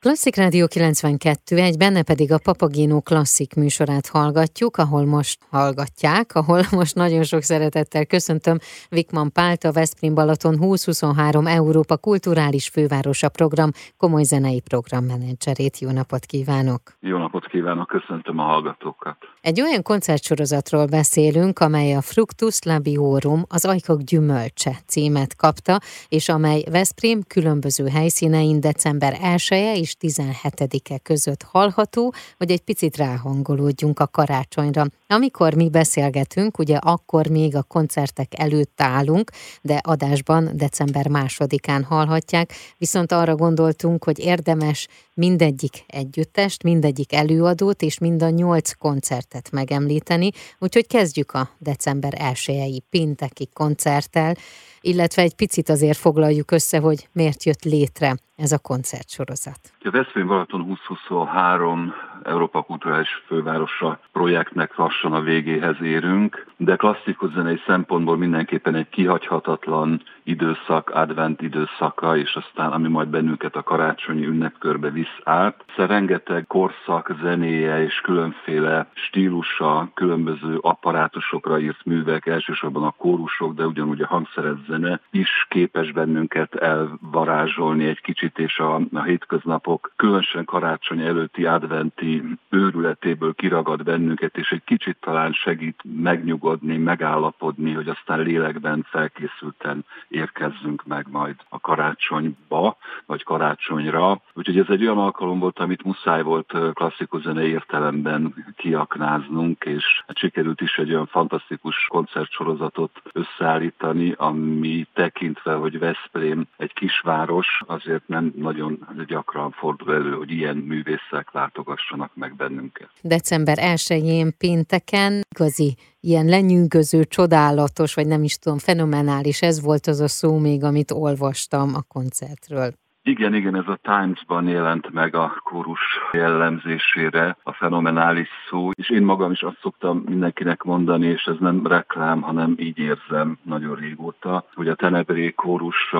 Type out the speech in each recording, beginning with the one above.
Klasszik Rádió 92, egy benne pedig a Papagino klasszik műsorát hallgatjuk, ahol most hallgatják, ahol most nagyon sok szeretettel köszöntöm Vikman Pált, a Veszprém Balaton 2023 Európa Kulturális Fővárosa Program komoly zenei programmenedzserét. Jó napot kívánok! Jó napot kívánok, köszöntöm a hallgatókat! Egy olyan koncertsorozatról beszélünk, amely a Fructus Labiorum, az ajkok gyümölcse címet kapta, és amely Veszprém különböző helyszínein december 1 és 17-e között hallható, hogy egy picit ráhangolódjunk a karácsonyra. Amikor mi beszélgetünk, ugye akkor még a koncertek előtt állunk, de adásban december másodikán hallhatják, viszont arra gondoltunk, hogy érdemes mindegyik együttest, mindegyik előadót és mind a nyolc koncertet megemlíteni, úgyhogy kezdjük a december 1 pénteki koncerttel, illetve egy picit azért foglaljuk össze, hogy miért jött létre ez a koncertsorozat. A Veszprém Balaton 2023 Európa Kulturális Fővárosa projektnek lassan a végéhez érünk, de klasszikus zenei szempontból mindenképpen egy kihagyhatatlan időszak, advent időszaka, és aztán ami majd bennünket a karácsonyi ünnepkörbe visz át. Szóval rengeteg korszak zenéje és különféle stílusa, különböző apparátusokra írt művek, elsősorban a kórusok, de ugyanúgy a hangszeres zene is képes bennünket elvarázsolni egy kicsit, és a, a hétköznapok, különösen karácsony előtti adventi őrületéből kiragad bennünket, és egy kicsit talán segít megnyugodni, megállapodni, hogy aztán lélekben felkészülten érkezzünk meg majd a karácsonyba, vagy karácsonyra. Úgyhogy ez egy olyan alkalom volt, amit muszáj volt klasszikus zene értelemben kiaknáznunk, és hát sikerült is egy olyan fantasztikus koncertsorozatot összeállítani, ami tekintve, hogy Veszprém egy kisváros, azért nem nagyon gyakran fordul elő, hogy ilyen művészek látogassanak meg bennünket. December 1-én pénteken igazi ilyen lenyűgöző, csodálatos, vagy nem is tudom, fenomenális, ez volt az a szó még, amit olvastam a koncertről. Igen, igen, ez a Times-ban jelent meg a kórus jellemzésére a fenomenális szó, és én magam is azt szoktam mindenkinek mondani, és ez nem reklám, hanem így érzem nagyon régóta, hogy a Tenebré kórus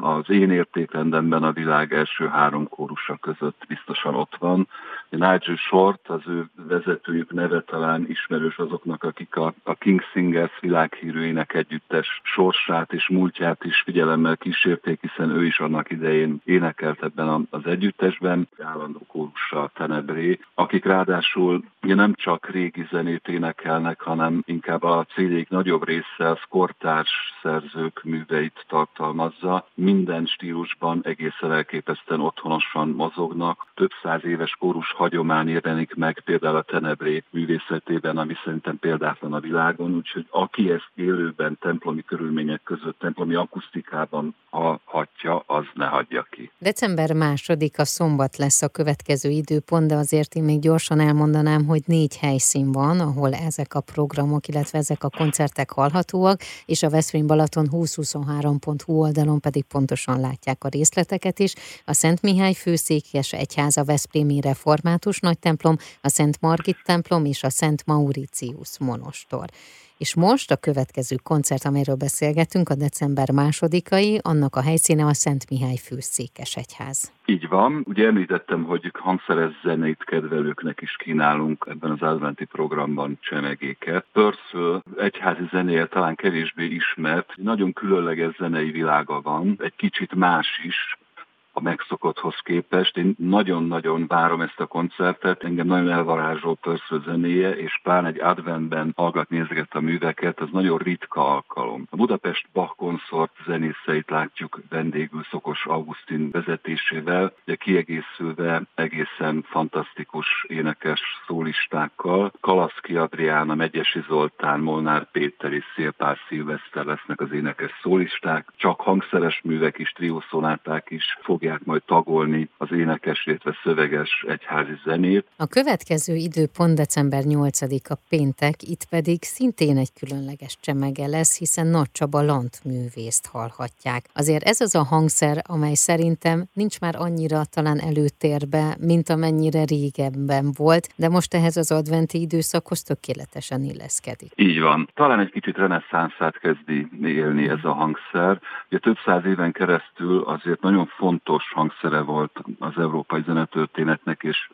az én értékrendemben a világ első három kórusa között biztosan ott van. Nigel Short, az ő vezetőjük neve talán ismerős azoknak, akik a, a King Singers világhírű ének együttes sorsát és múltját is figyelemmel kísérték, hiszen ő is annak idején énekelt ebben az együttesben, állandó kórussal Tenebré, akik ráadásul ugye nem csak régi zenét énekelnek, hanem inkább a cd nagyobb része az kortárs szerzők műveit tartalmazza. Minden stílusban egészen elképesztően otthonosan mozognak. Több száz éves kórus hagyomány jelenik meg például a Tenebré művészetében, ami szerintem példátlan a világon, úgyhogy aki ezt élőben templomi körülmények között, templomi akusztikában hallhatja, az ne hagyja ki. December második a szombat lesz a következő időpont, de azért én még gyorsan elmondanám, hogy négy helyszín van, ahol ezek a programok, illetve ezek a koncertek hallhatóak, és a Veszprém Balaton 2023.hu oldalon pedig pontosan látják a részleteket is. A Szent Mihály főszékes egyháza Veszprémi Református Nagy templom, a Szent Margit templom és a Szent Mauritius monostor. És most a következő koncert, amiről beszélgetünk, a december másodikai, annak a helyszíne a Szent Mihály főszékes egyház. Így van. Ugye említettem, hogy hangszeres zenét kedvelőknek is kínálunk ebben az adventi programban csemegéket. Pörszöl egyházi zenéje talán kevésbé ismert, nagyon különleges zenei világa van, egy kicsit más is, a megszokotthoz képest. Én nagyon-nagyon várom ezt a koncertet, engem nagyon elvarázsol Pörsző zenéje, és pár egy adventben hallgatni ezeket a műveket, az nagyon ritka alkalom. A Budapest Bach konszort zenészeit látjuk vendégül Szokos Augustin vezetésével, de kiegészülve egészen fantasztikus énekes szólistákkal. Kalaszki Adriána, Megyesi Zoltán, Molnár Péter és Szélpár Szilveszter lesznek az énekes szólisták, csak hangszeres művek is, triószonáták is fog fogják majd tagolni az énekes, illetve szöveges egyházi zenét. A következő időpont december 8-a péntek, itt pedig szintén egy különleges csemege lesz, hiszen Nagy Csaba Lant művészt hallhatják. Azért ez az a hangszer, amely szerintem nincs már annyira talán előtérbe, mint amennyire régebben volt, de most ehhez az adventi időszakhoz tökéletesen illeszkedik. Így van. Talán egy kicsit reneszánszát kezdi élni ez a hangszer. Ugye több száz éven keresztül azért nagyon fontos fontos hangszere volt az európai zenetörténetnek, és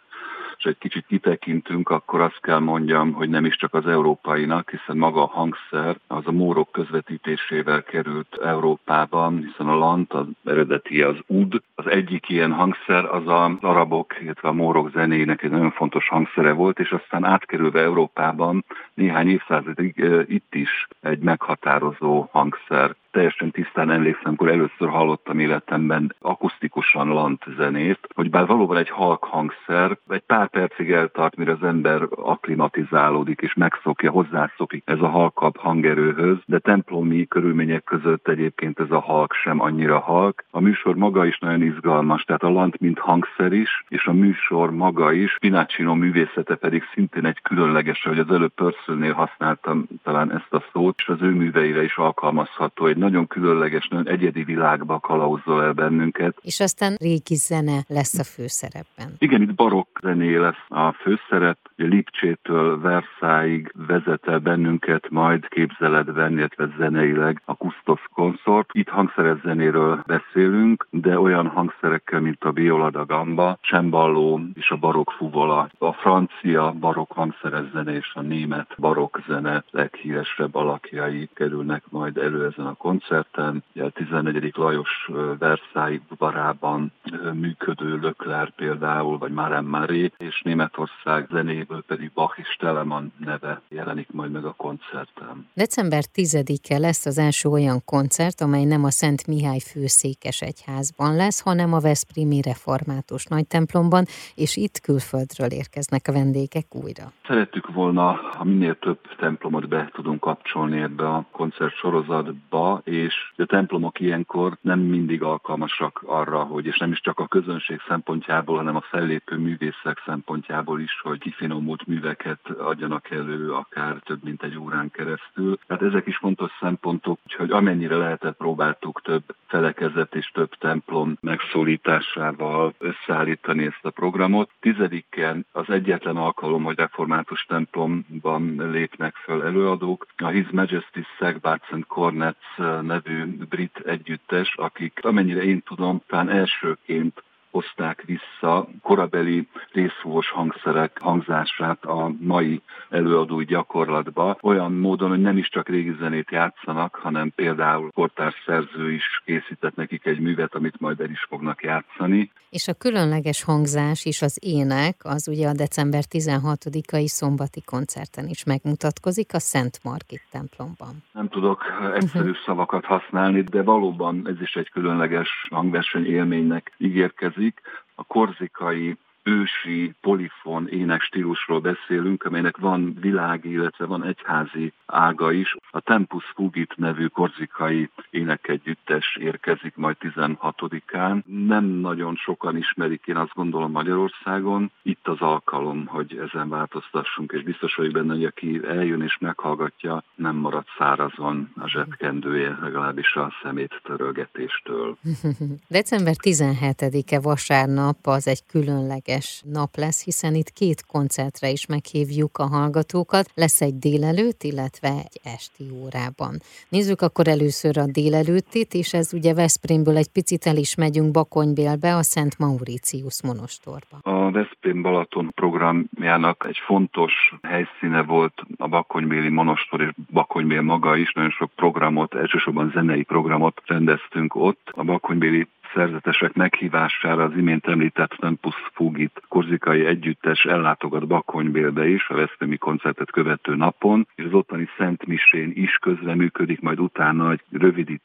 és egy kicsit kitekintünk, akkor azt kell mondjam, hogy nem is csak az európainak, hiszen maga a hangszer az a mórok közvetítésével került Európában, hiszen a lant, az eredeti az ud. Az egyik ilyen hangszer az az arabok, illetve a mórok zenének egy nagyon fontos hangszere volt, és aztán átkerülve Európában néhány évszázadig itt is egy meghatározó hangszer teljesen tisztán emlékszem, amikor először hallottam életemben akusztikusan lant zenét, hogy bár valóban egy halk hangszer, egy pár percig eltart, mire az ember aklimatizálódik és megszokja, hozzászokik ez a halkabb hangerőhöz, de templomi körülmények között egyébként ez a halk sem annyira halk. A műsor maga is nagyon izgalmas, tehát a lant mint hangszer is, és a műsor maga is, Pinacino művészete pedig szintén egy különleges, hogy az előbb Pörszölnél használtam talán ezt a szót, és az ő műveire is alkalmazható egy nagyon különleges, nagyon egyedi világba kalauzol el bennünket. És aztán régi zene lesz a főszerepben. Igen, itt barokk zené lesz a főszerep. Lipcsétől Versailles vezet el bennünket majd képzeletben, illetve zeneileg a Kustos konszort. Itt hangszeres zenéről beszélünk, de olyan hangszerekkel, mint a viola da gamba, cemballó és a barokk fuvola. A francia barokk hangszeres zene és a német barokk zene leghíresebb alakjai kerülnek majd elő ezen a koncerten koncerten, a 14. Lajos Versailles barában működő Lökler például, vagy Maren Maré, és Németország zenéből pedig Bach és Telemann neve jelenik majd meg a koncerten. December 10-e lesz az első olyan koncert, amely nem a Szent Mihály főszékes egyházban lesz, hanem a Veszprémi Református Nagytemplomban, és itt külföldről érkeznek a vendégek újra. Szerettük volna, ha minél több templomot be tudunk kapcsolni ebbe a koncert sorozatba, és a templomok ilyenkor nem mindig alkalmasak arra, hogy, és nem is csak a közönség szempontjából, hanem a fellépő művészek szempontjából is, hogy kifinomult műveket adjanak elő, akár több mint egy órán keresztül. Tehát ezek is fontos szempontok, hogy amennyire lehetett próbáltuk több felekezet és több templom megszólításával összeállítani ezt a programot. Tizediken az egyetlen alkalom, hogy református templomban lépnek föl előadók. A His Majesty's Sagbats and Cornets nevű brit együttes, akik amennyire én tudom, talán elsőként hozták vissza korabeli részfúvós hangszerek hangzását a mai előadói gyakorlatba, olyan módon, hogy nem is csak régi zenét játszanak, hanem például kortárs szerző is készített nekik egy művet, amit majd el is fognak játszani. És a különleges hangzás is az ének, az ugye a december 16-ai szombati koncerten is megmutatkozik a Szent Margit templomban. Nem tudok egyszerű uh-huh. szavakat használni, de valóban ez is egy különleges hangverseny élménynek ígérkezik létezik, a korzikai ősi polifon ének stílusról beszélünk, amelynek van világi, illetve van egyházi ága is. A Tempus Fugit nevű korzikai énekegyüttes érkezik majd 16-án. Nem nagyon sokan ismerik, én azt gondolom Magyarországon. Itt az alkalom, hogy ezen változtassunk, és biztos vagyok benne, hogy aki eljön és meghallgatja, nem marad szárazon a zsebkendője, legalábbis a szemét törölgetéstől. December 17-e vasárnap az egy különleges érdekes nap lesz, hiszen itt két koncertre is meghívjuk a hallgatókat. Lesz egy délelőtt, illetve egy esti órában. Nézzük akkor először a délelőttit, és ez ugye Veszprémből egy picit el is megyünk Bakonybélbe, a Szent Mauritius monostorba. A Veszprém Balaton programjának egy fontos helyszíne volt a Bakonybéli monostor, és Bakonybél maga is. Nagyon sok programot, elsősorban zenei programot rendeztünk ott. A Bakonybéli szerzetesek meghívására az imént említett Tempus Fugit korzikai együttes ellátogat Bakonybélbe is a Veszprémi koncertet követő napon, és az ottani Szent Misén is közreműködik, majd utána egy rövidít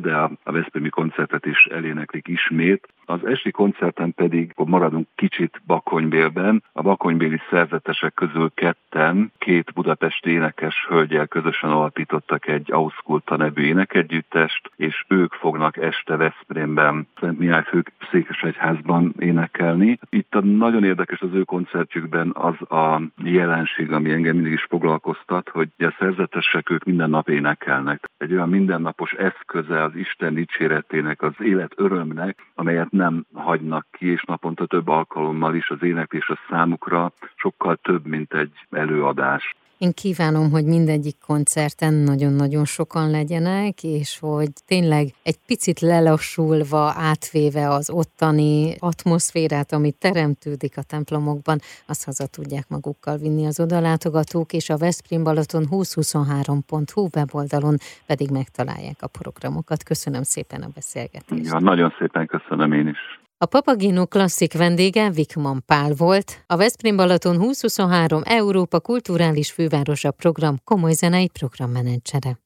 de a, Veszprémi koncertet is eléneklik ismét. Az esti koncerten pedig maradunk kicsit Bakonybélben. A bakonybéli szerzetesek közül ketten, két budapesti énekes hölgyel közösen alapítottak egy Auskulta nevű énekegyüttest, és ők fognak este Veszprémben Szent Mihály fők székesegyházban énekelni. Itt a nagyon érdekes az ő koncertjükben az a jelenség, ami engem mindig is foglalkoztat, hogy a szerzetesek ők minden nap énekelnek. Egy olyan mindennapos eszköze az Isten dicséretének, az élet örömnek, amelyet nem hagynak ki, és naponta több alkalommal is az éneklés a számukra sokkal több, mint egy előadás. Én kívánom, hogy mindegyik koncerten nagyon-nagyon sokan legyenek, és hogy tényleg egy picit lelassulva, átvéve az ottani atmoszférát, ami teremtődik a templomokban, azt haza tudják magukkal vinni az odalátogatók, és a Veszprém Balaton 2023.hu weboldalon pedig megtalálják a programokat. Köszönöm szépen a beszélgetést. Ja, nagyon szépen köszönöm én is. A Papagino klasszik vendége Vikman Pál volt, a Veszprém Balaton 2023 Európa Kulturális Fővárosa Program komoly zenei programmenedzsere.